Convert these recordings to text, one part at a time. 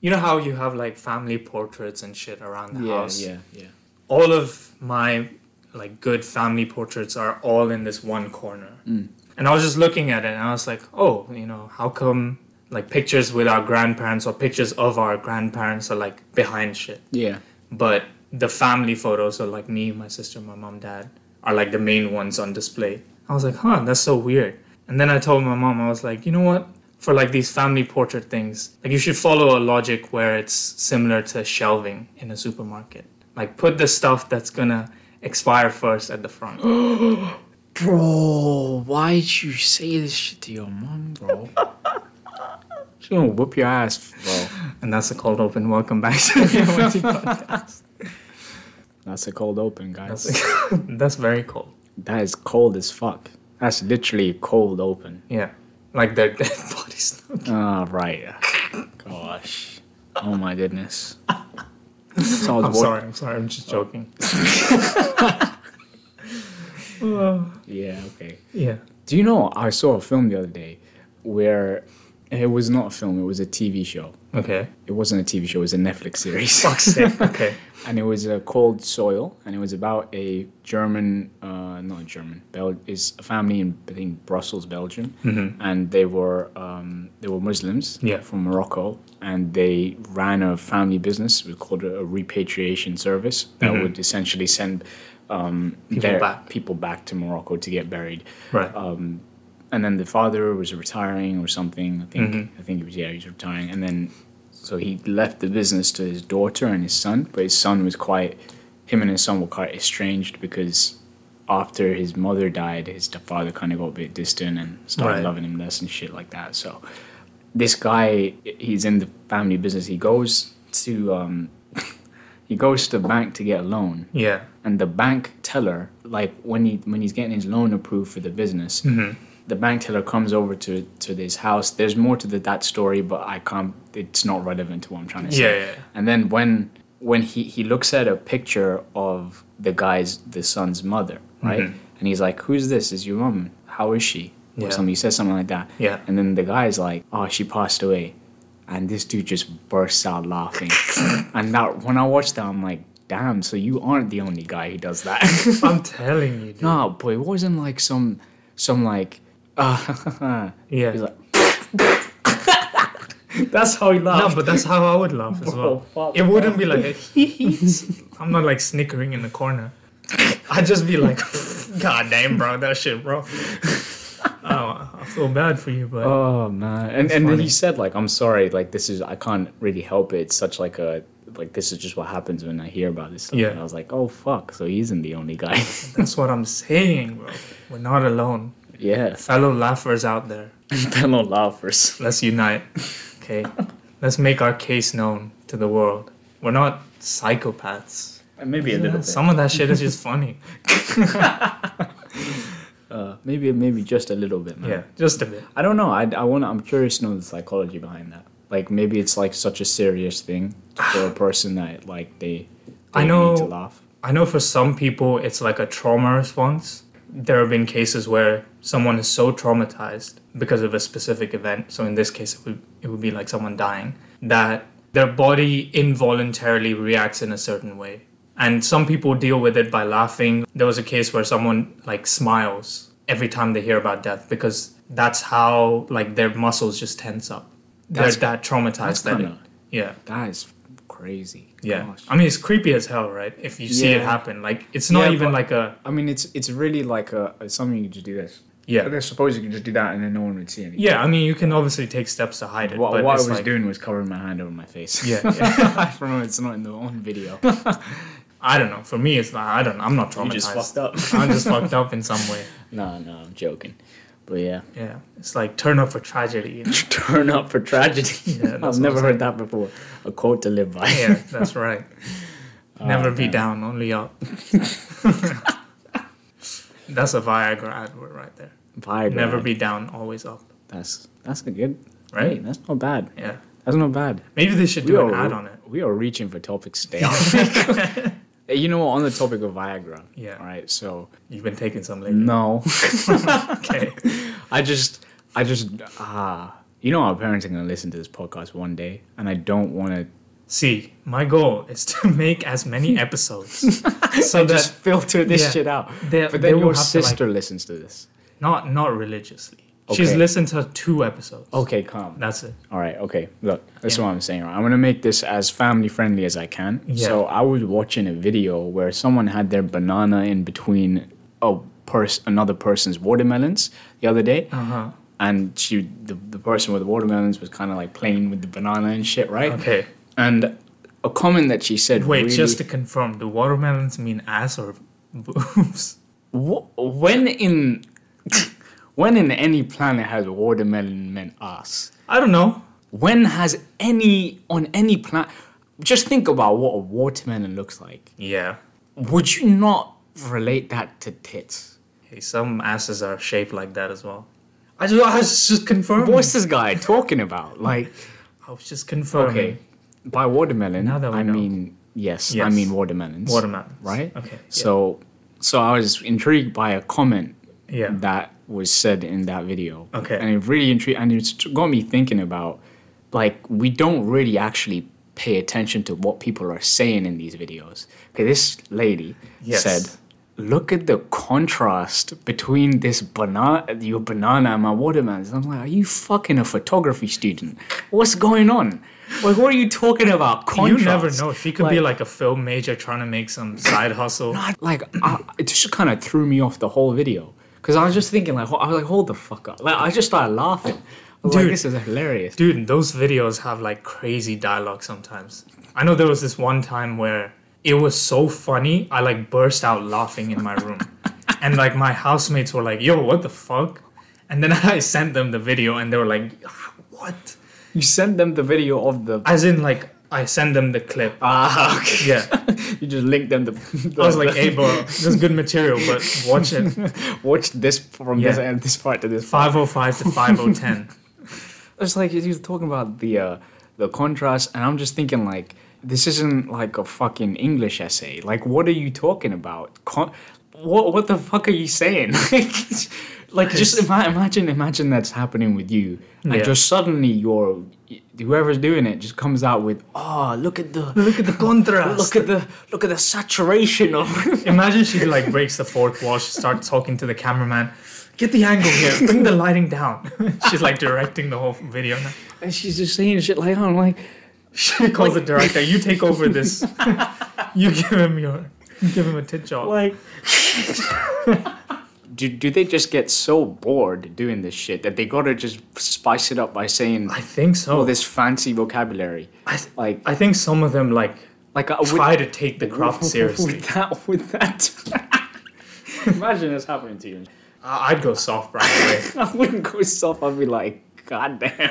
you know how you have like family portraits and shit around the Yeah, house. yeah, yeah. yeah. All of my like good family portraits are all in this one corner. Mm. And I was just looking at it and I was like, oh, you know, how come like pictures with our grandparents or pictures of our grandparents are like behind shit? Yeah. But the family photos, so like me, my sister, my mom, dad, are like the main ones on display. I was like, huh, that's so weird. And then I told my mom, I was like, you know what? For like these family portrait things, like you should follow a logic where it's similar to shelving in a supermarket. Like put the stuff that's gonna expire first at the front. Bro, why'd you say this shit to your mom, bro? She's gonna whoop your ass, bro. and that's a cold open. Welcome back to the MIT podcast. That's a cold open, guys. That's, that's very cold. That is cold as fuck. That's literally cold open. Yeah. Like their dead bodies. Oh, right. Gosh. Oh my goodness. So I was I'm sorry, I'm sorry, I'm just joking. Yeah, okay. Yeah. Do you know I saw a film the other day where it was not a film, it was a TV show. Okay. It wasn't a TV show, it was a Netflix series. Fuck's sake. Okay. and it was a cold soil and it was about a german uh, not german Bel- is a family in i think brussels belgium and they were um, they were muslims Yeah. from morocco and they ran a family business we called it a repatriation service that would essentially send um, People their- back. people back to morocco to get buried Right. And then the father was retiring or something. I think Mm-hmm. I think he was yeah he was retiring, and then so he left the business to his daughter and his son. But his son was quite him and his son were quite estranged because after his mother died, his father kind of got a bit distant and started Right. loving him less and shit like that. So this guy, he's in the family business. He goes to um, he goes to the bank to get a loan yeah. and the bank teller like when he when he's getting his loan approved for the business the bank teller comes over to to this house there's more to the, that story but i can't it's not relevant to what i'm trying to say. Yeah, yeah, and then when when he he looks at a picture of the guy's the son's mother mm-hmm. right? And he's like who's this? Is your mom? How is she? Or Yeah. something he says something like that. Yeah. and then the guy's like oh she passed away. And this dude just bursts out laughing. And that when i watched that i'm like damn so you aren't the only guy who does that. I'm telling you, dude. no but it wasn't like some some like uh, Yeah. he's like that's how he laughs. No, but that's how I would laugh as well. fuck, It wouldn't be like a I'm not like snickering in the corner. I'd just be like, God damn, bro, that shit, bro. oh, I feel bad for you, but Oh man, and and then he said like, "I'm sorry, like this is I can't really help it. It's such like a like this is just what happens when I hear about this stuff." Yeah. And I was like, "Oh fuck!" So he isn't the only guy. that's what I'm saying, bro. We're not alone. Yeah, Fellow laughers out there, fellow laughers. let's unite. Okay, let's make our case known to the world. We're not psychopaths. Maybe a little bit. Some of that shit is just funny. Uh, maybe maybe just a little bit, man. Yeah, just a bit. I don't know. I I want. I'm curious to know the psychology behind that. Like maybe it's like such a serious thing for a person that like they. I know- Need to laugh. I know for some people it's like a trauma response. There have been cases where someone is so traumatized because of a specific event. So in this case, it would it would be like someone dying that their body involuntarily reacts in a certain way. And some people deal with it by laughing. There was a case where someone like smiles every time they hear about death because that's how like their muscles just tense up. They're That's- that traumatized that's that it, yeah. That is crazy. Yeah, Gosh. I mean it's creepy as hell, right? If you see it happen, like it's not Yeah, even but- like a I mean, it's it's really like a, a something you just do this. yeah, I suppose you could just do that and then no one would see anything. yeah. I mean you can obviously take steps to hide it, What, but what I was like, doing was covering my hand over my face. Yeah, yeah. I don't know. It's not in the on video. I don't know. For me, it's not. I don't. Know, I'm not traumatized. You just fucked up. I'm just fucked up in some way. no, no, I'm joking. But yeah, Yeah, it's like turn up for tragedy. You know? turn up for tragedy. Yeah, I've never heard that before. A quote to live by. yeah, that's right. Oh, never be man. down, only up. that's a Viagra advert right there. Viagra. Never be down, always up. That's that's a good. Right? Hey, that's not bad. Yeah. That's not bad. Maybe they should We do an are- ad on it. We are reaching for topics today. Hey, you know? On the topic of Viagra. Yeah. Right. So You've been taking some lately. no, Okay. I just, I just, ah, You know, our parents are gonna listen to this podcast one day, and I don't want to. See, my goal is to make as many episodes so that just filter this yeah, shit out. but then your have to, like- sister listens to this. not not religiously. She's Okay. listened to two episodes. Okay, calm. That's it. All right, okay. Look, that's Yeah. what I'm saying. Right? I'm gonna make this as family friendly as I can. Yeah. So I was watching a video where someone had their banana in between a pers- another person's watermelons the other day, Uh-huh. and she the, the person with the watermelons was kind of like playing with the banana and shit, right? Okay. And a comment that she said. Wait, really, just to confirm, do watermelons mean ass or boobs? Wh- when in when in any planet has watermelon meant ass? I don't know. When has any on any planet? Just think about what a watermelon looks like. Yeah. Would you not relate that to tits? Hey, some asses are shaped like that as well. I just, I was just confirming. What's this guy talking about? Like, I was just confirming. okay, by watermelon, Now that I know. mean yes, I mean watermelons. Watermelons. right? Okay, yeah. So, so I was intrigued by a comment Yeah. that was said in that video. Okay. And it really intrigued, and it's got me thinking about, like, we don't really actually pay attention to what people are saying in these videos. Okay, this lady Yes. said, "Look at the contrast between this banana, your banana, and my watermelons." I'm like, "Are you fucking a photography student? What's going on? Like, what are you talking about? Contrast? You never know. She could be Like- like a film major trying to make some side hustle. Not, like I, it just kind of threw me off the whole video because I was just thinking like I was like hold the fuck up like I just started laughing was like Dude. this is hilarious Dude, those videos have like crazy dialogue sometimes. I know there was this one time where it was so funny, I like burst out laughing in my room. and like my housemates were like, yo, what the fuck? And then I sent them the video and they were like, what? you sent them the video of the As in, like, I send them the clip. ah okay Yeah. you just linked them The I was like, hey, bro, this is good material, but watch it. watch this from this Yeah. end this part to this part 505 to 5010. it's like he was talking about the uh the contrast and I'm just thinking like this isn't like a fucking English essay like what are you talking about Con- what what the fuck are you saying like just ima- imagine imagine that's happening with you and Yeah. just suddenly your whoever's doing it just comes out with oh look at the Look at the contrast. look at the look at the saturation of Imagine she like breaks the fourth wall. She starts talking to the cameraman. Get the angle here. Bring the lighting down. She's like directing the whole video now. and she's just saying shit like I'm like She calls the director. You take over this. you give him your. Give him a tit job. like do, do they just get so bored doing this shit that they gotta just spice it up by saying I think so. all this fancy vocabulary I, th- like I think some of them like like uh, try to take the craft seriously. with that with that imagine this happening to you I- I'd go soft right away. i wouldn't go soft i'd be like god damn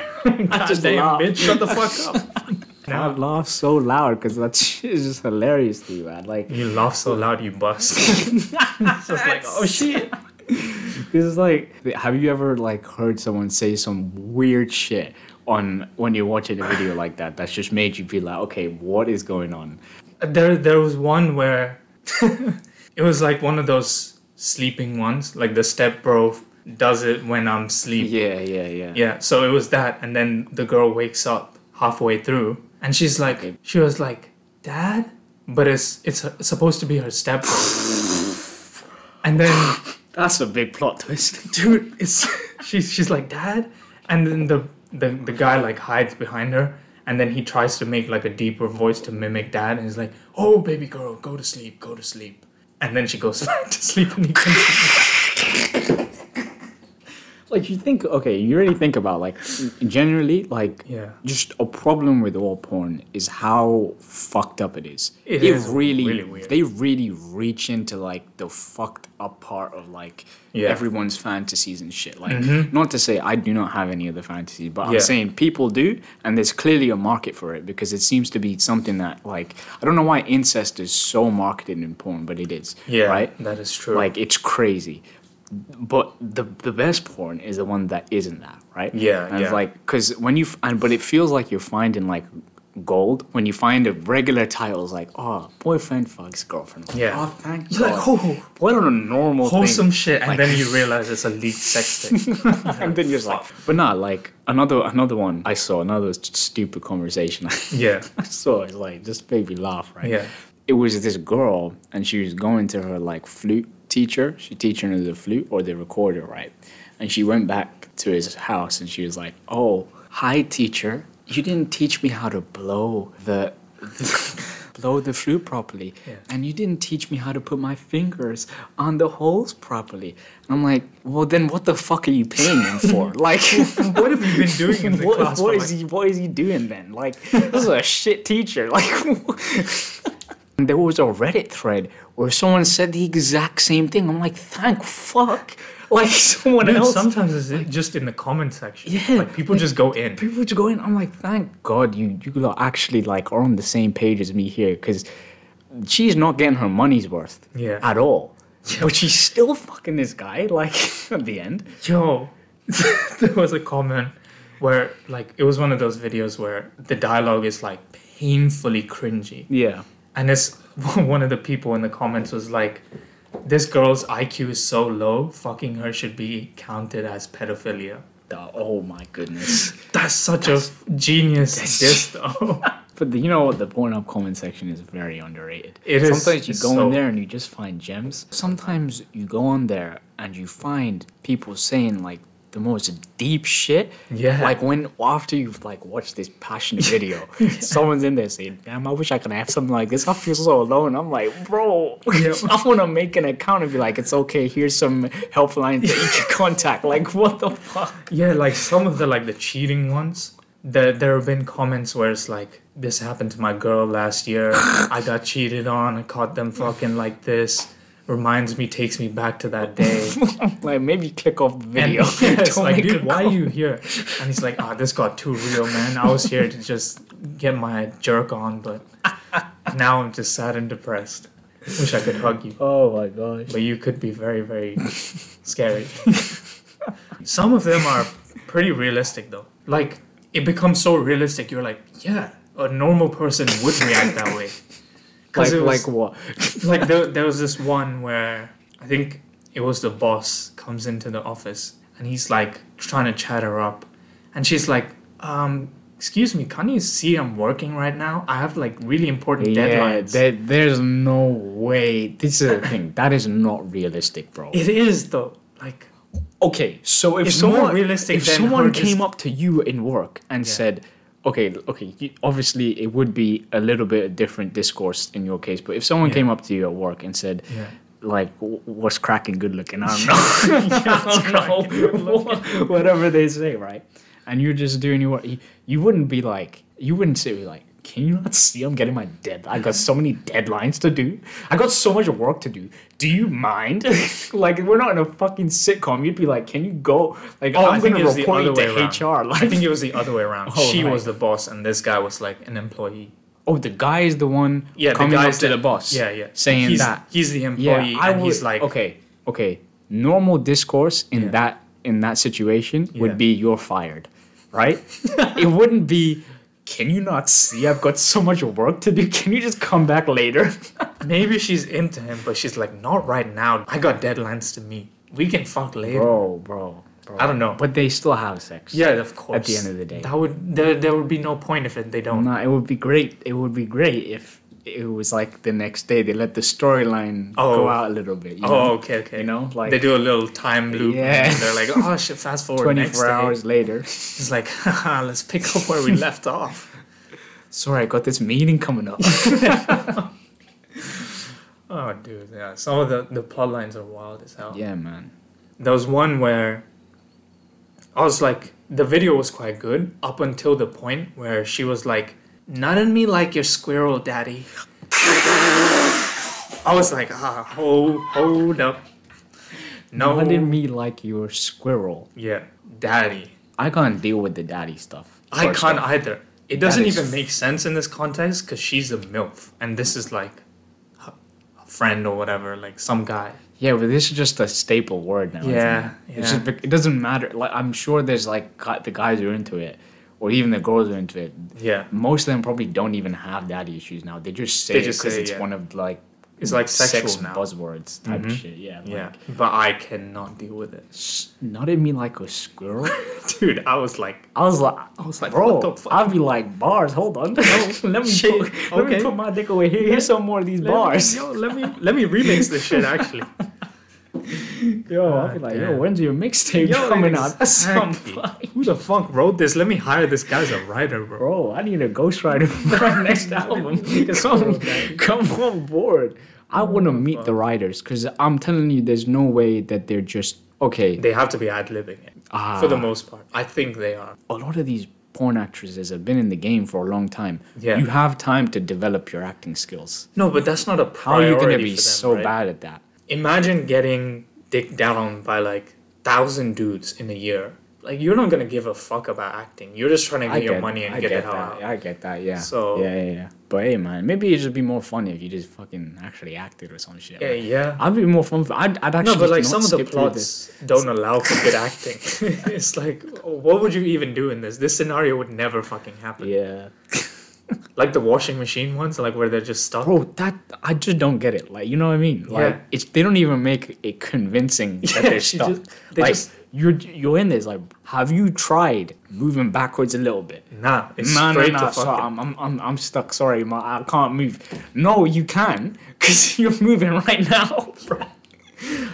i just Damn, laugh. bitch, shut the fuck up. Now I'd laugh so loud because that shit is just hilarious to you man like You laugh so loud, you bust. it's just like, oh shit. Because it's like, have you ever like heard someone say some weird shit on when you're watching a video like that? That's just made you feel like, okay, what is going on? There, there was one where it was like one of those sleeping ones, like the step bro does it when I'm sleeping. Yeah, yeah, yeah. Yeah, so it was that, and then the girl wakes up halfway through, and she's like, Okay. she was like, "Dad," but it's it's, it's supposed to be her step. and then, That's a big plot twist. dude, it's she's she's like, "Dad," and then the the the guy like hides behind her, and then he tries to make like a deeper voice to mimic dad, and he's like, "Oh, baby girl, go to sleep, go to sleep," and then she goes back to sleep, and he continues. Like you think, okay, you really think about like generally, like Yeah. just a problem with all porn is how fucked up it is. It They is really, really weird. they really reach into like the fucked up part of like Yeah. Mm-hmm. everyone's fantasies and shit. Like, not to say I do not have any of the fantasies, but I'm saying people do, and there's clearly a market for it because it seems to be something that like I don't know why incest is so marketed in porn, but it is. Yeah, right. that is true. Like it's crazy. But the the best porn is the one that isn't that, right? Yeah, And it's yeah. like because when you and but it feels like you're finding like gold when you find a regular title it's like oh boyfriend fucks girlfriend Yeah. oh thank God. You're like, oh, what on a normal wholesome thing. shit, and Like- then you realize it's a leaked sex tape. and then you're just like but not like another another one i saw another stupid conversation yeah, i saw it's like just made me laugh right yeah, it was this girl and she was going to her like flute teacher she teaching her the flute or the recorder right? And she went back to his house and she was like oh hi teacher. You didn't teach me how to blow the, blow the flute properly. Yeah. and you didn't teach me how to put my fingers on the holes properly. And i'm like well then what the fuck are you paying him for? Like what have you been doing in the what, class? what is like- he what is he doing then? Like this is a shit teacher. Like there was a reddit thread where someone said the exact same thing. I'm like thank fuck. Like someone Dude, else sometimes it's just in the comment section. Yeah, like people just go in. people just going i'm like thank god you you actually like are on the same page as me here because she's not getting her money's worth Yeah. at all. But she's still fucking this guy like at the end. Yo, there was a comment where like it was one of those videos where the dialogue is like painfully cringy, yeah and it's one of the people in the comments was like, "This girl's IQ is so low, fucking her should be counted as pedophilia." Oh my goodness That's such a genius diss, though. But the, you know what? The Pornhub comment section is very underrated. It is- Sometimes you go so- in there and you just find gems. Sometimes you go on there and you find people saying like the most deep shit. Yeah. Like when after you've like watched this passionate video, someone's in there saying, "Damn, I wish I could have something like this. I feel so alone." I'm like, bro, Yeah. I want to make an account and be like, "It's okay. Here's some helplines that you can contact." Like, what the fuck? Yeah, like some of the like the cheating ones. There, there have been comments where it's like, "This happened to my girl last year. I got cheated on. I caught them fucking like this. Reminds me, takes me back to that day." Like, maybe click off the And video. yeah, it's like, dude, why are you here? And he's like, "Ah, this got too real, man. I was here to just get my jerk on, but now I'm just sad and depressed. Wish I could hug you." Oh my gosh. but you could be very, very scary. Some of them are pretty realistic, though. Like, it becomes so realistic, you're like, yeah, a normal person would react that way. Like, was, like what? like there, there was this one where I think it was the boss comes into the office and he's like trying to chat her up, and she's like, um, "Excuse me, can't you see I'm working right now? I have like really important Yeah, deadlines." there, there's no way. This is the thing. That is not realistic, bro. it is though, like. Okay, so if It's more someone realistic if someone came just- up to you in work and Yeah. said, "Okay, okay, obviously it would be a little bit different discourse in your case, but if someone Yeah. came up to you at work and said, Yeah. like, "What's cracking, good looking?" I don't know, I don't know, whatever they say, right? And you're just doing your work, you, you wouldn't be like, you wouldn't say like. Can you not see I'm getting my dead? I got so many deadlines to do. I got so much work to do. Do you mind? like we're not in a fucking sitcom. You'd be like, can you go? Like Oh, I I'm think gonna it was the report you other to way around. HR. Like I think it was the other way around. Oh, she right. was the boss, and this guy was like an employee. oh, the guy is the one Yeah, coming the up guy's to the, the boss. Yeah, yeah. saying he's, that. he's the employee, Yeah, I and would. he's like, okay, okay. Normal discourse in Yeah. that in that situation Yeah. would be you're fired, right? it wouldn't be. Can you not see I've got so much work to do? Can you just come back later? maybe she's into him, but she's like, not right now. I got deadlines to meet. We can fuck later. bro, bro, bro. I don't know. But they still have sex. Yeah, of course. At the end of the day. that would there, there would be no point if it, they don't. No, it would be great. It would be great if it was like the next day they let the storyline Oh. go out a little bit. You Oh, know? okay, okay. You know, like they do a little time loop. Yeah. And they're like, oh shit, fast forward 24 day. hours later. It's like, haha, let's pick up where we left off. Sorry, I got this meeting coming up. Oh, dude, yeah. Some of the the plot lines are wild as hell. yeah, man. There was one where I was like, the video was quite good up until the point where she was like, "Not in me like your squirrel, daddy." I was like, ah, hold, hold up. No, Not in me like your squirrel. yeah, daddy. I can't deal with the daddy stuff. I can't off. either. It doesn't even make sense in this context because she's a milf, and this is like a friend or whatever, like some guy. Yeah, but this is just a staple word now. Yeah, yeah. just it doesn't matter. Like I'm sure there's like the guys who are into it or even the girls are into it. Yeah. Most of them probably don't even have daddy issues now. They just say They it because it's yeah. one of like It's like sex sexual now. buzzwords type Mhm. shit. Yeah. Yeah. But I cannot deal with it. snotted me like a squirrel. Dude, I was like, I was like, I was like, bro, what the fuck? I'd be like, bars, hold on. let me put, let me put my dick away here. Here's some more of these Let me- bars. yo, let me let me remix this shit actually. Yo, I'll be like, yo, when's your mixtape Yo, coming out? That's some exactly. Who the fuck wrote this? Let me hire this guy as a writer, bro. Bro, I need a ghostwriter for my next album. come, come on board. I want to meet the writers because I'm telling you, there's no way that they're just okay. They have to be ad libbing it Ah, for the most part. I think they are. a lot of these porn actresses have been in the game for a long time. Yeah. You have time to develop your acting skills. No, but that's not a problem. How are you gonna be them, so right? bad at that? Imagine getting dick down by like thousand dudes in a year. Like you're not gonna give a fuck about acting. You're just trying to get your money and I get, get the hell that. out. I get that. Yeah. So- yeah, yeah, yeah. But hey, man, maybe it'd just be more fun if you just fucking actually acted or some shit. Yeah, Like, yeah. I'd be more fun. I'd, I'd actually No, but like some of the skip through this. plots don't allow for good acting. it's like, what would you even do in this? This scenario would never fucking happen. Yeah. Like the washing machine ones, like where they're just stuck. Bro, that I just don't get it. Like, you know what I mean? Like, Yeah. it's they don't even make it convincing that Yeah, they're stuck. just- they like, just- you're you're in this. Like, have you tried moving backwards a little bit? Nah, it's no, straight no. to So. I'm, I'm, I'm, I'm stuck. Sorry, ma, I can't move. No, you can, cause you're moving right now, bro.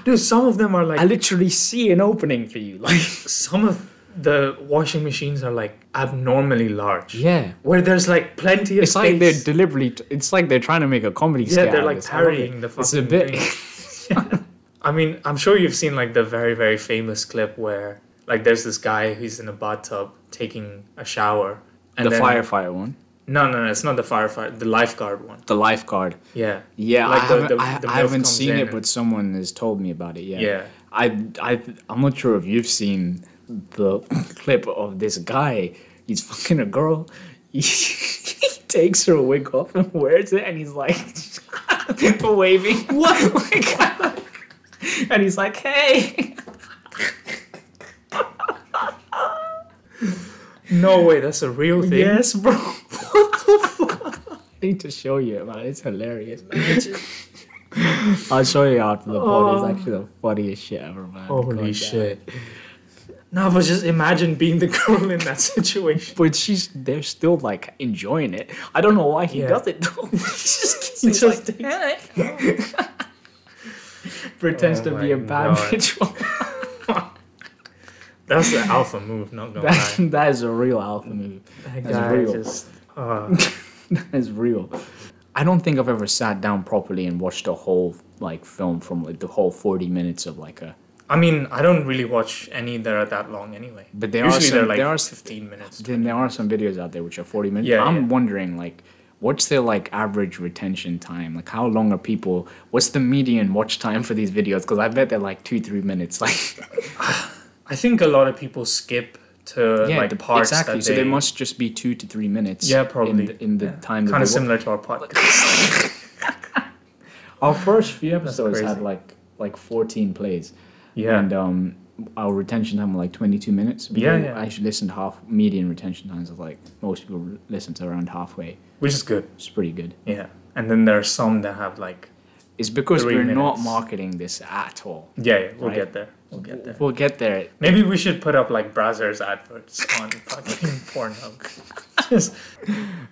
Dude, some of them are like I literally see an opening for you. Like, some of the washing machines are like abnormally large. yeah. Where there's like plenty of It's like they're space. deliberately. It's like they're trying to make a comedy. yeah, they're like this. I love it. parodying the fucking It's a bit. thing. I mean, I'm sure you've seen like the very very famous clip where like there's this guy who's in a bathtub taking a shower. And the then, firefighter one, No, no, no, it's not the firefighter. The lifeguard one. the lifeguard. Yeah. Yeah, Like I the- haven't, the- I, the I haven't seen it, but someone has told me about it. Yeah. Yeah. I, I, I'm not sure if you've seen the clip of this guy. He's fucking a girl. He, he takes her wig off and wears it, and he's like people waving. What? and he's like, "Hey." No way, that's a real thing. Yes, bro. what the fuck? I need to show you, man. It's hilarious. I'll show you after the pod. It's oh. actually the funniest shit ever, man. God Holy damn. shit. No, but just imagine being the girl in that situation. But she's they're still like enjoying it. I don't know why he Yeah. does it though. he just, He he's just like, "Hey." pretends Oh to be a bad God. bitch. That's an alpha move, not gonna that, lie. that is a real alpha move. That that's real. just. Uh, that is real. I don't think I've ever sat down properly and watched a whole like film from like the whole forty minutes of like a. I mean, I don't really watch any that are that long anyway. But there Usually are some, they're like there are 15 minutes. Then there are some videos out there which are 40 minutes. Yeah, I'm yeah. wondering like what's their like average retention time? Like how long are people what's the median watch time for these videos? Because I bet they're like two, three minutes. Like I think a lot of people skip to yeah, like the- parts exactly. that so they, they must just be two to three minutes. Yeah, probably. in the, in the time. kind of they similar to our podcast. Our first few episodes had like like 14 plays. Yeah. And um, our retention time was like 22 minutes. Yeah, yeah. I actually listened to half median retention times of like most people listen to around halfway. Which is good. It's pretty good. Yeah. And then there are some that have like It's because we're not marketing this at all. yeah, yeah we'll Right. get there. We'll get there. We'll get there. Maybe we should put up like Brazzers adverts on fucking Pornhub. Just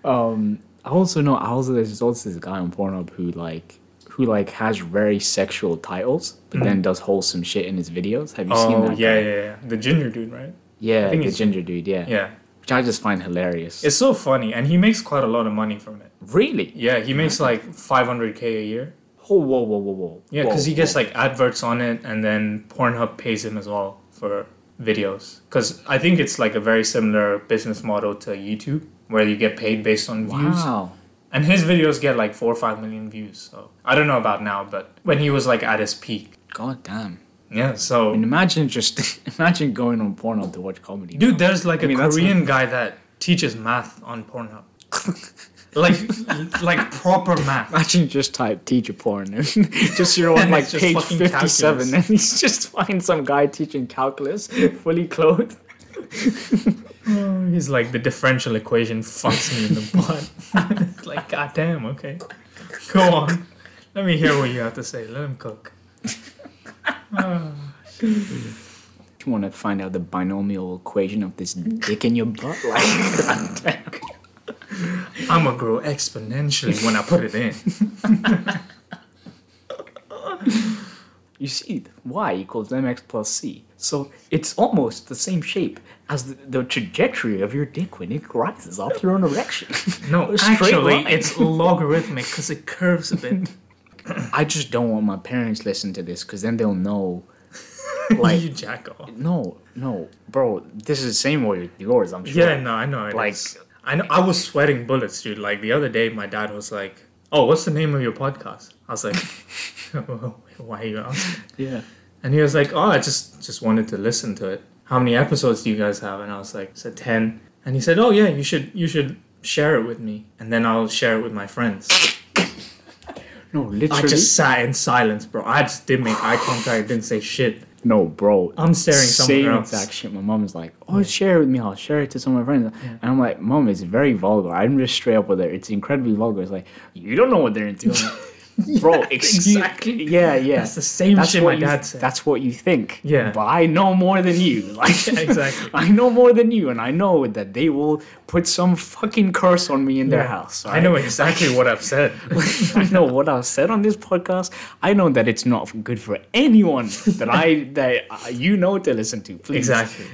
Um, I also know. I also there's also this guy on Pornhub who like who like has very sexual titles, but then does wholesome shit in his videos. Have you seen Mm-hmm. oh that? yeah, guy? yeah, yeah. The ginger dude, right? yeah. think the ginger dude. Yeah. Yeah. Which I just find hilarious. It's so funny, and he makes quite a lot of money from it. really. Yeah, he makes like 500k a year. Oh, whoa, whoa, whoa, whoa. Yeah, because he gets whoa. like adverts on it, and then Pornhub pays him as well for videos. Because I think it's like a very similar business model to YouTube, where you get paid based on views. Wow. And his videos get like four or five million views. So I don't know about now, but when he was like at his peak, God damn. yeah. So And imagine just imagine going on Pornhub to watch comedy. dude, there's like I mean, a that's Korean guy that teaches math on Pornhub, like like proper math. Imagine just type teacher porn and just you're on like page 57 and he's just find some guy teaching calculus fully clothed. Oh, he's like the differential equation fucks me in the butt. Like, goddamn, okay. Go on. Let me hear what you have to say. Let him cook. Ah, You want to find out the binomial equation of this dick in your butt? Like, goddamn. I'm gonna grow exponentially when I put it in. You see, y equals mx plus c. So it's almost the same shape as the, the trajectory of your dick when it rises off your own erection. No, actually, line. it's logarithmic because it curves a bit. I just don't want my parents listen to this because then they'll know. you Like, jack off. no, no, bro, this is the same way with yours, I'm sure. Yeah, no, I know. Like- is. I know. I was sweating bullets, dude. Like the other day, my dad was like, "Oh, what's the name of your podcast?" I was like, "Why are you asking?" Yeah. And he was like, "Oh, I just just wanted to listen to it. How many episodes do you guys have?" And I was like, "I said 10. And he said, "Oh yeah, you should you should share it with me, and then I'll share it with my friends." No, literally. I just sat in silence, bro. I just didn't make eye contact. Didn't say shit. No, bro. I'm staring somewhere Same else. exact shit. My mom mom's like, "Oh, share it with me. I'll share it to some of my friends." And I'm like, "Mom, it's very vulgar. I'm just straight up with her. It's incredibly vulgar." It's like, "You don't know what they're into." Bro, excuse exactly. Yeah, yeah. That's the same That's shit what my you, dad said. That's what you think. Yeah. But I know more than you. Like Exactly. I know more than you, and I know that they will put some fucking curse on me in their house. I know right? exactly what I've said. I know what I've said on this podcast. I know that it's not good for anyone that I that uh, you know to listen to. Please, exactly.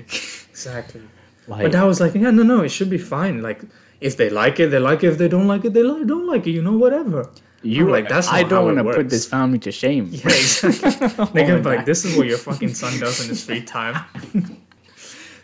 Exactly. Like, But I was like, yeah, no, no, it should be fine. Like, if they like it, they like it. If they don't like it, they like, don't like it. You know, whatever. You I'm like, that's I don't want to put this family to shame. Yeah, exactly. They're gonna be like, this is what your fucking son does in his free time.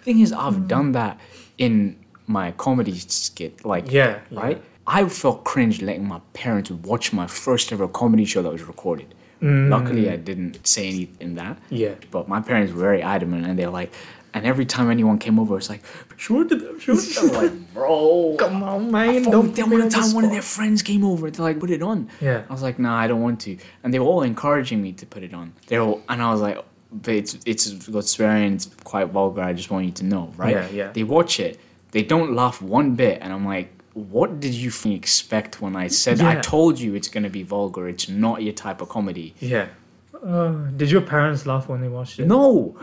Thing is, I've done that in my comedy skit. Like, Yeah, yeah. right. I felt cringe letting my parents watch my first ever comedy show that was recorded. Luckily, I didn't say anything in that. Mm. Yeah. But my parents were very adamant, and they're like, and every time anyone came over, it's like, show it to them, show it to them. I'm like, bro, Come on, man. Don't Don't tell put me me the on time one of their friends came over to like put it on. Yeah. I was like, nah, I don't want to. And they were all encouraging me to put it on. They were, and I was like, but it's it's got swearing, it's quite vulgar. I just want you to know, right? Yeah, yeah. They watch it, they don't laugh one bit, and I'm like, what did you f- expect when I said I told you it's gonna be vulgar? It's not your type of comedy. Yeah. Uh, did your parents laugh when they watched it? No,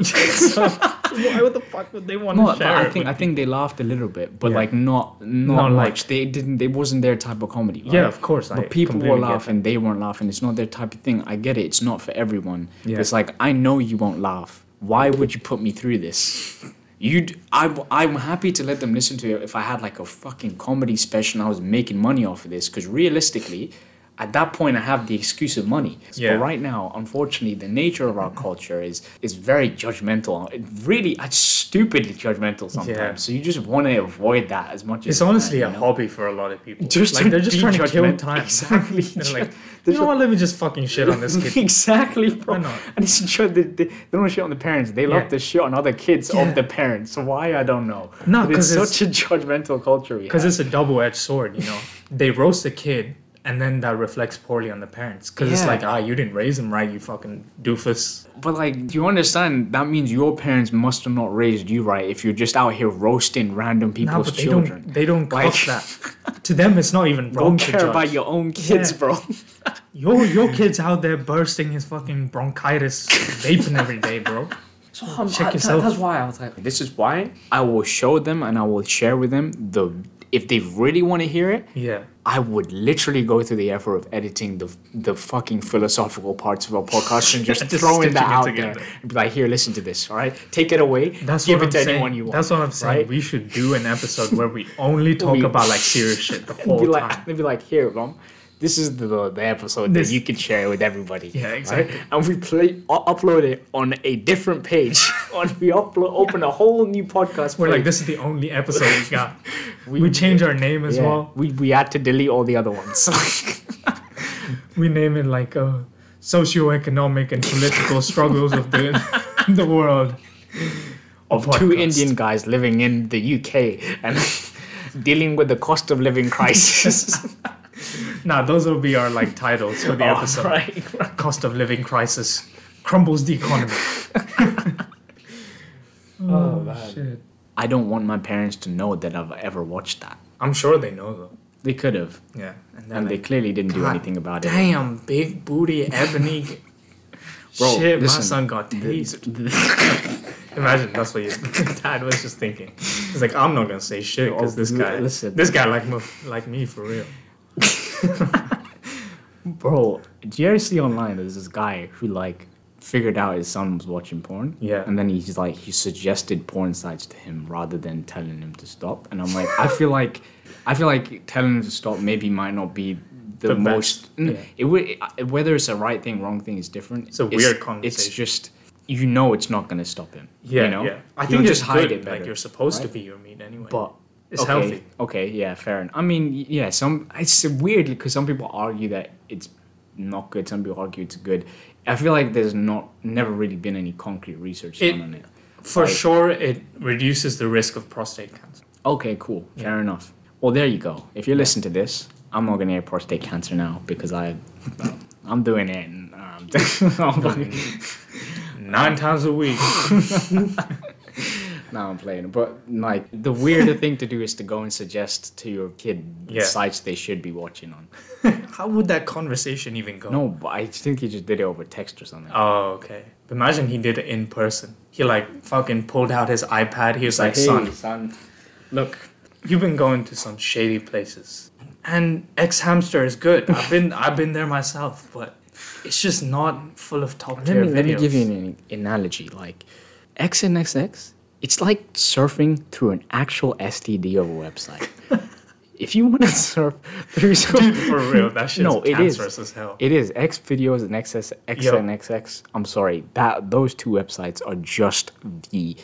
Why would the fuck would they want no, to but share I think I think they laughed a little bit, but Yeah. like not not, Not like- much. they didn't. It wasn't their type of comedy. Yeah, of course. I But people were laughing, they weren't laughing. It's not their type of thing. I get it. It's not for everyone. Yeah. It's like I know you won't laugh. Why would you put me through this? You'd, I, I'm happy to let them listen to it if I had like a fucking comedy special and I was making money off of this. Because realistically, at that point, I have the excuse of money. Yeah. But right now, unfortunately, the nature of our culture is is very judgmental. It really, it's stupidly judgmental sometimes. Yeah. So you just want to avoid that as much as It's honestly can, a you know? hobby for a lot of people. Just like they're just trying to kill time. Exactly. they're like, you know what? Let me just fucking shit on this kid. exactly, bro. Why not? And it's shit. They, they, don't shit on the parents. They love Yeah. to shit on other kids of the parents. Why I don't know. No, But it's it's- such a judgmental culture. Because it's a double-edged sword, you know. They roast the kid, and then that reflects poorly on the parents. Because it's like, ah, you didn't raise him right, you fucking doofus. But like, do you understand? That means your parents must have not raised you right. If you're just out here roasting random No, people's but they children, don't. They don't Like- cost that. to them, it's not even don't wrong to care judge. about your own kids, Yeah. bro. Your your kid's out there bursting his fucking bronchitis, vaping every day, bro. So check yourself. That's why I was like, this is why I will show them and I will share with them the. If they really want to hear it, Yeah. I would literally go through the effort of editing the the fucking philosophical parts of a podcast and just, Just throwing that out together. there and be like, here, listen to this, all right? Take it away. That's give what it I'm saying. anyone you want. That's what I'm saying. right? We should do an episode where we only talk We- about like serious shit the whole be time. like, they'd be like, here, mom. This is the, the episode This- that you can share with everybody. Yeah, right? exactly. And we play u- upload it on a different page. on we upload open a whole new podcast. We're like, this is the only episode we got. we, change our name as Yeah. well. We we had to delete all the other ones. We name it like uh, socioeconomic and political struggles of the the world. of two. Indian guys living in the UK and dealing with the cost of living crisis. Nah, those will be our like titles for the Oh, episode. right. Cost of living crisis crumbles the economy. Oh, oh, man. shit. I don't want my parents to know that I've ever watched that. I'm sure they know though. They could have, Yeah, and, they're and they like, clearly didn't do anything about it. Damn, big booty ebony. Bro, Shit, my son got The- tased. the- Imagine that's what your dad was just thinking. He's like, I'm not gonna say shit because Oh, this guy, listen. this guy like me, like me for real. Bro, do you ever see online there's this guy who like figured out his son was watching porn? Yeah. And then he's like he suggested porn sites to him rather than telling him to stop. And I'm like, I feel like I feel like telling him to stop maybe might not be the, The most yeah. it would whether it's a right thing, wrong thing is different. It's a weird It's just you know it's not gonna stop him. Yeah, you know? yeah. I He'll think just it's hide good. it better. like you're supposed right? to be your meat anyway. But It's okay, healthy. Okay, yeah, fair enough. I mean, yeah, some it's weird because some people argue that it's not good. Some people argue it's good. I feel like there's not never really been any concrete research It- done on it. for like- sure, it reduces the risk of prostate cancer. Okay, cool, fair enough. Well, there you go. If you listen to this, I'm not gonna get prostate cancer now because I, I'm doing it. And, um, Nine times a week. now I'm playing. But like the weirder thing to do is to go and suggest to your kid Yeah. sites they should be watching on. How would that conversation even go? No, but I think he just did it over text or something. Oh, okay. Imagine he did it in person. He like fucking pulled out his iPad. He was like, son, son. look, you've been going to some shady places. And xHamster is good. I've been I've been there myself, but it's just not full of top Let tier me, videos. let me give you an analogy. Like XNXX, it's like surfing through an actual STD of a website. if you want to surf through some, Dude, for real, that shit's No, is. cancerous as hell. It is XVideos and XS, XNXX. I'm sorry, that those two websites are just the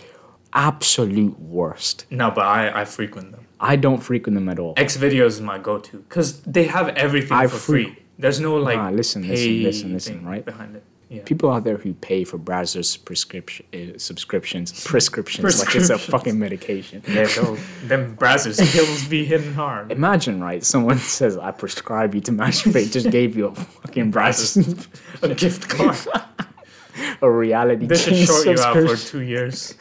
absolute worst. no, but I, I frequent them. I don't frequent them at all. XVideos is my go-to because they have everything I for free. There's no like Nah, listen, listen, listen, listen, right? behind it. Yeah. People out there who pay for Brazzers prescription uh, subscriptions prescriptions like it's a fucking medication. Yeah, them Brazzers bills be hitting hard. Imagine, right? Someone says, "I prescribe you to masturbate," just gave you a fucking Brazzers, A gift card. a reality This should short you out for two years.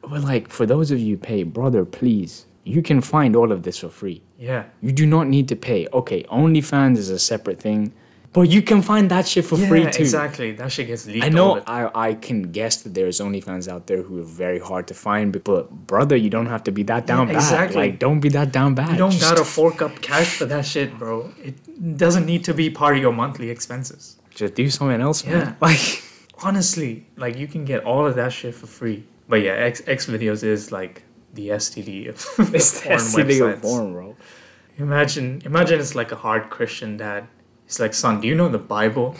But like, for those of you who pay, brother, please, you can find all of this for free. Yeah. You do not need to pay. Okay, OnlyFans is a separate thing, but you can find that shit for free yeah, too. exactly. That shit gets leaked. I know the- I, I can guess that there's OnlyFans out there who are very hard to find, but, brother, you don't have to be that down bad. exactly. Like, don't be that down bad. You don't Just- gotta fork up cash for that shit, bro. It doesn't need to be part of your monthly expenses. just do something else, man. Yeah. Like, Honestly, like you can get all of that shit for free. But yeah, X, XVideos is like the STD of it's porn the thing of porn, bro. Imagine, imagine it's like a hard Christian dad. He's like, son, do you know the Bible?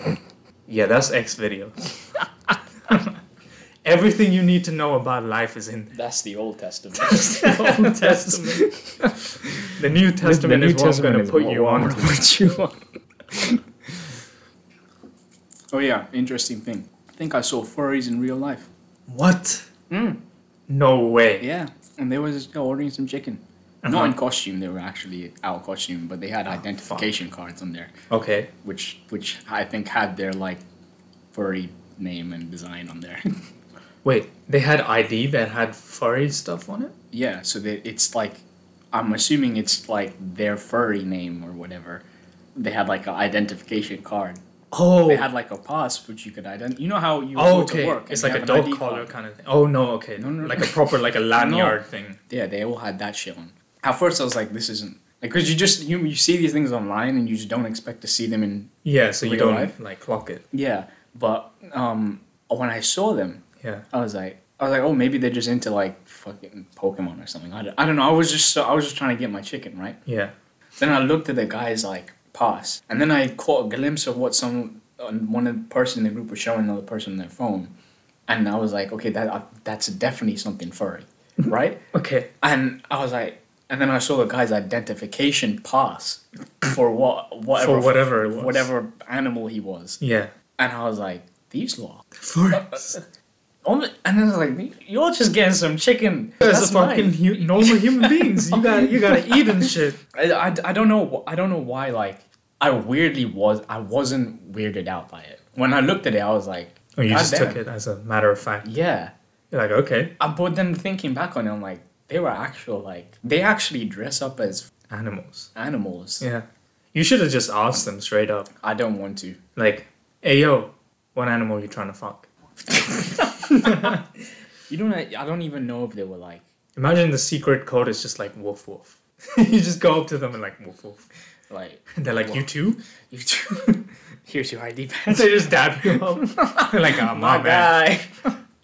yeah, that's XVideos. Everything you need to know about life is in there. That's the Old Testament. the Old Testament. the New Testament is what I'm gonna put you on. Put you on. oh yeah, interesting thing. I think I saw furries in real life. What? Mm. No way. Yeah, and they was ordering some chicken. Uh-huh. Not in costume; they were actually out costume, but they had identification cards on there, Okay. which which I think had their like furry name and design on there. Wait, they had ID that had furry stuff on it? yeah, so that it's like, I'm assuming it's like their furry name or whatever. They had like an identification card. Oh. They had like a pass which you could identify. You know how you Oh, okay. to work. It's like a dog collar kind of thing. Oh no, okay. No, no, like a proper like a lanyard thing. Yeah, they all had that shit on. At first, I was like, "This isn't like," because you just you you see these things online and you just don't expect to see them in. Yeah, so you don't life? like clock it. Yeah, but um, when I saw them, Yeah. I was like, I was like, oh, maybe they're just into like fucking Pokemon or something. I don't, I don't know. I was just I was just trying to get my chicken right. Yeah. Then I looked at the guy's like pass, and then I caught a glimpse of what some uh, one person in the group was showing another person on their phone, and I was like, okay, that uh, that's definitely something furry, right? Okay. and I was like, and then I saw the guy's identification pass for what whatever For whatever it was. whatever animal he was, Yeah. and I was like, these. Furries. Only, and then I was like, you're just getting some chicken. As That's a fucking hu- normal human beings, you got you gotta eat and shit. I, I, I don't know I don't know why like I weirdly was I wasn't weirded out by it. When I looked at it, I was like, Oh, you "God just damn." took it as a matter of fact. Yeah, You're like, okay. I, but then thinking back on it, I'm like, They were actual like they actually dress up as Animals. animals. Yeah. You should have just asked them straight up. I don't want to. Like, hey yo, what animal you trying to fuck? You don't. I don't even know if they were like. Imagine the secret code is just like woof woof. you just go up to them and like woof woof. Like And they're like, you too? you too. Here's your ID badge. they just dab you up. Like, oh, my, My bad.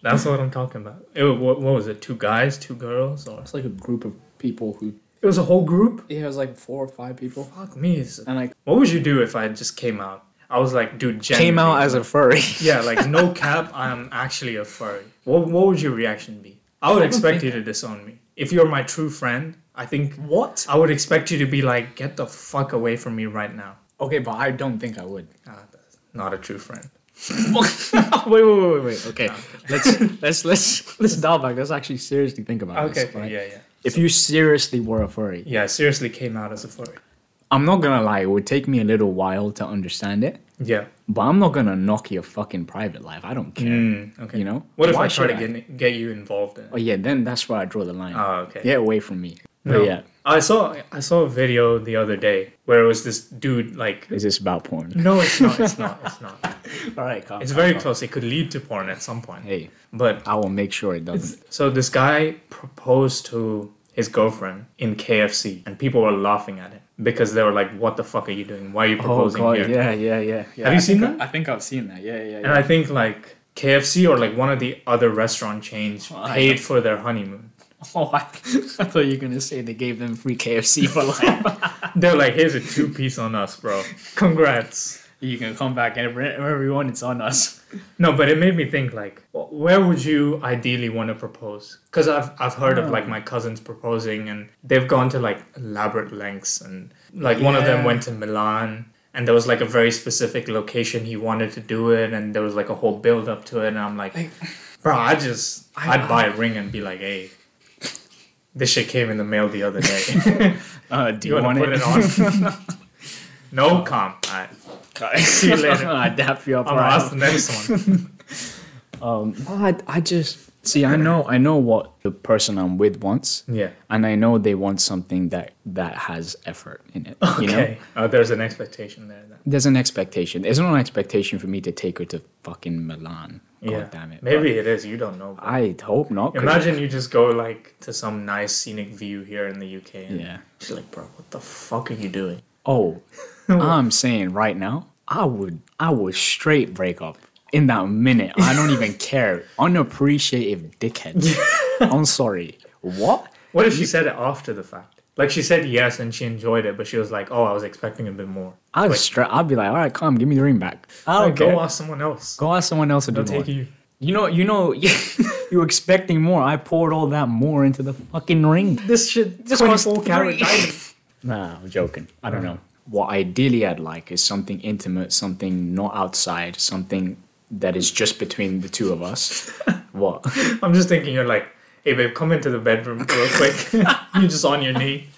Guy. That's what I'm talking about. It, what, what was it? Two guys, two girls, or It's like a group of people who. it was a whole group. Yeah, it was like four or five people. Fuck me. it's- And like What would you do if I just came out? I was like, dude, came out genuinely- as a furry. yeah, like no cap. I'm actually a furry. What what would your reaction be? I would don't expect think- you to disown me. If you're my true friend, I think What? I would expect you to be like, get the fuck away from me right now. Okay, but I don't think I would. Ah, that's not a true friend. Wait, wait, wait, wait, wait. Okay, let's let's let's let's dial back. Let's actually seriously think about Okay, this. right? yeah, yeah, If you seriously were a furry, yeah. Seriously, came out as a furry. I'm not gonna lie. It would take me a little while to understand it, Yeah. but I'm not gonna knock your fucking private life. I don't care. Mm, okay. You know? What if Why I try to should get get you involved in? Oh yeah, then that's where I draw the line. Oh, okay. Get away from me. No. But yeah, I saw I saw a video the other day where it was this dude like. is this about porn? No, it's not. It's not. It's not. All right, calm. It's very close. It could lead to porn at some point. Hey, But I will make sure it doesn't. So this guy proposed to his girlfriend in KFC, and people were laughing at him because they were like, "What the fuck are you doing? Why are you oh, proposing here?" Oh, yeah, yeah, yeah, yeah. Have you seen that? I think I've seen that. Yeah, yeah, And yeah. I think like KFC or like one of the other restaurant chains Oh, paid for their honeymoon. Oh, I, I thought you were gonna say they gave them free KFC for life. They're like, "Here's a two piece on us, bro. Congrats." you can come back and want, it's on us. No, but it made me think like, where would you ideally want to propose? Because I've I've heard of like oh. my cousins proposing, and they've gone to like elaborate lengths, and like one of them went to Milan, and there was like a very specific location he wanted to do it, and there was like a whole build up to it, and I'm like, Like- bro, I just I- I'd buy a ring and be like, hey, this shit came in the mail the other day. Uh, do you want to put it on? no comp. Alright, on? See you later. I dap you up. I'll right. ask the next one. Um, I, I just see. I know. I know what the person I'm with wants, Yeah. and I know they want something that that has effort in it. You know, Okay. Oh, there's an expectation there. Then. there's an expectation. There's no expectation for me to take her to fucking Milan. God Yeah. damn it. Maybe it is. You don't know. Bro. I hope not. Imagine you just go like to some nice scenic view here in the UK. And Yeah. She's like, bro, what the fuck are you doing? Oh, I'm saying right now, I would I would straight break up in that minute. I don't even care. Unappreciative dickhead. I'm sorry. What? What if she said it after the fact? Like she said yes and she enjoyed it, but she was like, oh, I was expecting a bit more. I'd stra- I'd be like, all right, come, give me the ring back. I don't Like, go ask someone else. Go ask someone else to do They'll more. take you. You know, you know, you were expecting more. I poured all that more into the fucking ring. This shit, this cost 24 carat. Nah, I'm joking. I don't know. What ideally I'd like is something intimate, something not outside, something that is just between the two of us. what? I'm just thinking you're like, hey babe, come into the bedroom real quick. you're just on your knee.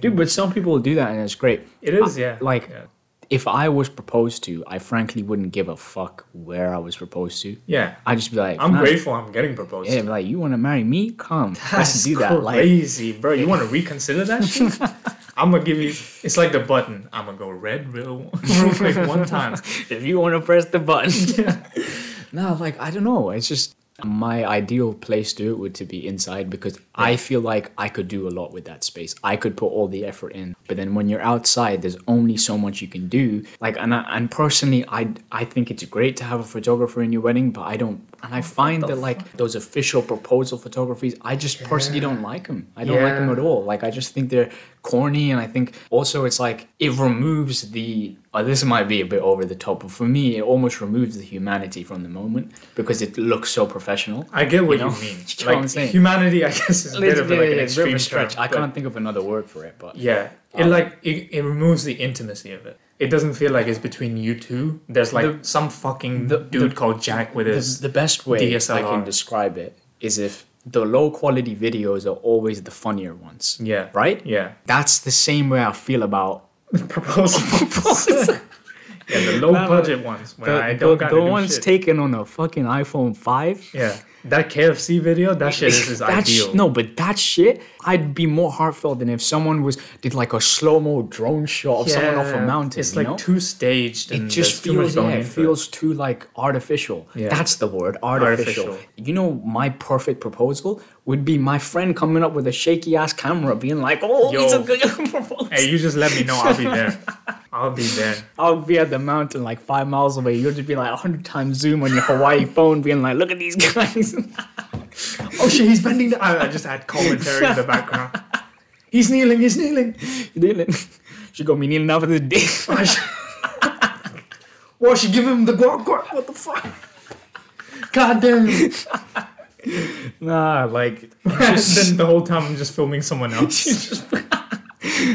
Dude, but some people do that and it's great. It is, yeah. Like, yeah. if I was proposed to, I frankly wouldn't give a fuck where I was proposed to. Yeah. I'd just be like, I'm grateful I'm getting proposed Yeah, to. like, you want to marry me? Come. That's do that. Like, crazy, bro. You want to reconsider that shit? I'm gonna give you. It's like the button. I'm gonna go red real, real quick one time. if you want to press the button. no, like I don't know. It's just my ideal place to do it would to be inside because I feel like I could do a lot with that space. I could put all the effort in. But then when you're outside, there's only so much you can do. Like and I, and personally, I I think it's great to have a photographer in your wedding, but I don't. And I find that like those official proposal photographies, I just personally don't like them. I don't like them at all. Like I just think they're corny, and I think also it's like it removes the. Uh, this might be a bit over the top, but for me, it almost removes the humanity from the moment because it looks so professional. I get what You you, mean. You get what I'm Like humanity, I guess, is a bit of like an a extreme stretch. term, I can't think of another word for it, but Yeah, it Um, like it, it removes the intimacy of it. It doesn't feel like it's between you two. There's like The- some fucking the- dude the- called Jack with his. the best way I can describe it is if the low quality videos are always the funnier ones. yeah. Right? Yeah. That's the same way I feel about Proposal. Yeah, the low budget ones where The, I don't the, got the ones shit. taken on a fucking iPhone 5. Yeah, that KFC video, that shit is, is That sh- ideal. no, but that shit, I'd be more heartfelt than if someone was did like a slow mo drone shot of someone off a mountain. It's like know? too staged. it just there's too much feels yeah, it feels too like artificial. Yeah. That's the word, artificial. Artificial. You know, my perfect proposal would be my friend coming up with a shaky ass camera, being like, "Oh, it's a good proposal." Hey, you just let me know. I'll be there. I'll be there. I'll be at the mountain like five miles away. You'll just be like a hundred times zoom on your Huawei phone, being like, "Look at these guys." Oh shit, he's bending down. I, just had commentary in the background. He's kneeling. He's kneeling. He's kneeling. She got me kneeling after the day. Why she give him the guac guac? What the fuck? God damn. nah, like, then the whole time I'm just filming someone else.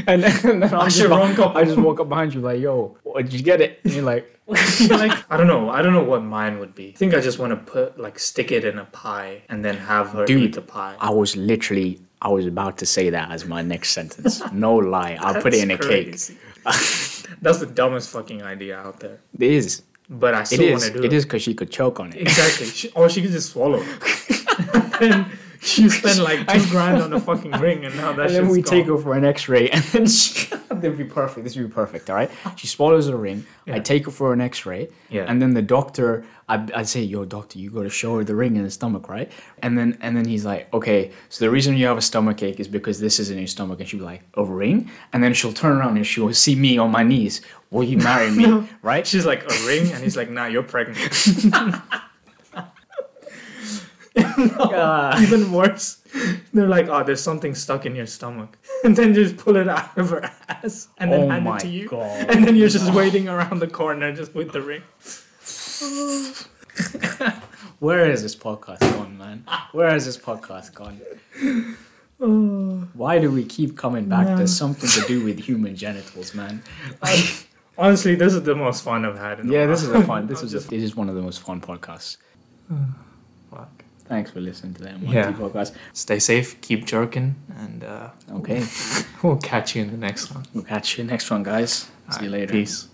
And then, and then I, should just, run up. I just walk up behind you like, "Yo, what, did you get it?" And you're like, like I don't know. I don't know what mine would be. I think I just want to put like stick it in a pie and then have her Dude. eat the pie. I was literally, I was about to say that as my next sentence. No lie, I'll put it in a That's cake. That's the dumbest fucking idea out there. It is. But I still want to do it. It is because she could choke on it. Exactly. She, or she could just swallow. it. and you spend like two grand on a fucking ring, and now that And then we take her for an X-ray, and then she, that'd be perfect. This would be perfect. All right. She swallows a ring. I take her for an X-ray. Yeah. And then the doctor, I I say, "Yo, doctor, you got to show her the ring in the stomach, right?" And then and then he's like, "Okay, so the reason you have a stomach ache is because this is in your stomach." And she'll be like, "A ring?" And then she'll turn around and she'll see me on my knees. Will you marry me? Right? She's like a ring, and he's like, "Nah, you're pregnant." Uh, Even worse, they're like, "Oh, there's something stuck in your stomach," and then just pull it out of her ass and then Oh hand it to you, God. and then you're just waiting around the corner just with the ring. Where is this podcast gone, man? Where is this podcast gone? Why do we keep coming back to Man. something to do with human genitals, man? Honestly, this is the most fun I've had. In yeah, this is a fun. This is just this is one of the most fun podcasts. Thanks for listening to that Monty Yeah. podcast. Stay safe, keep jerking, and uh, Okay, we'll catch you in the next one. we'll catch you next one, guys. See you later. Peace.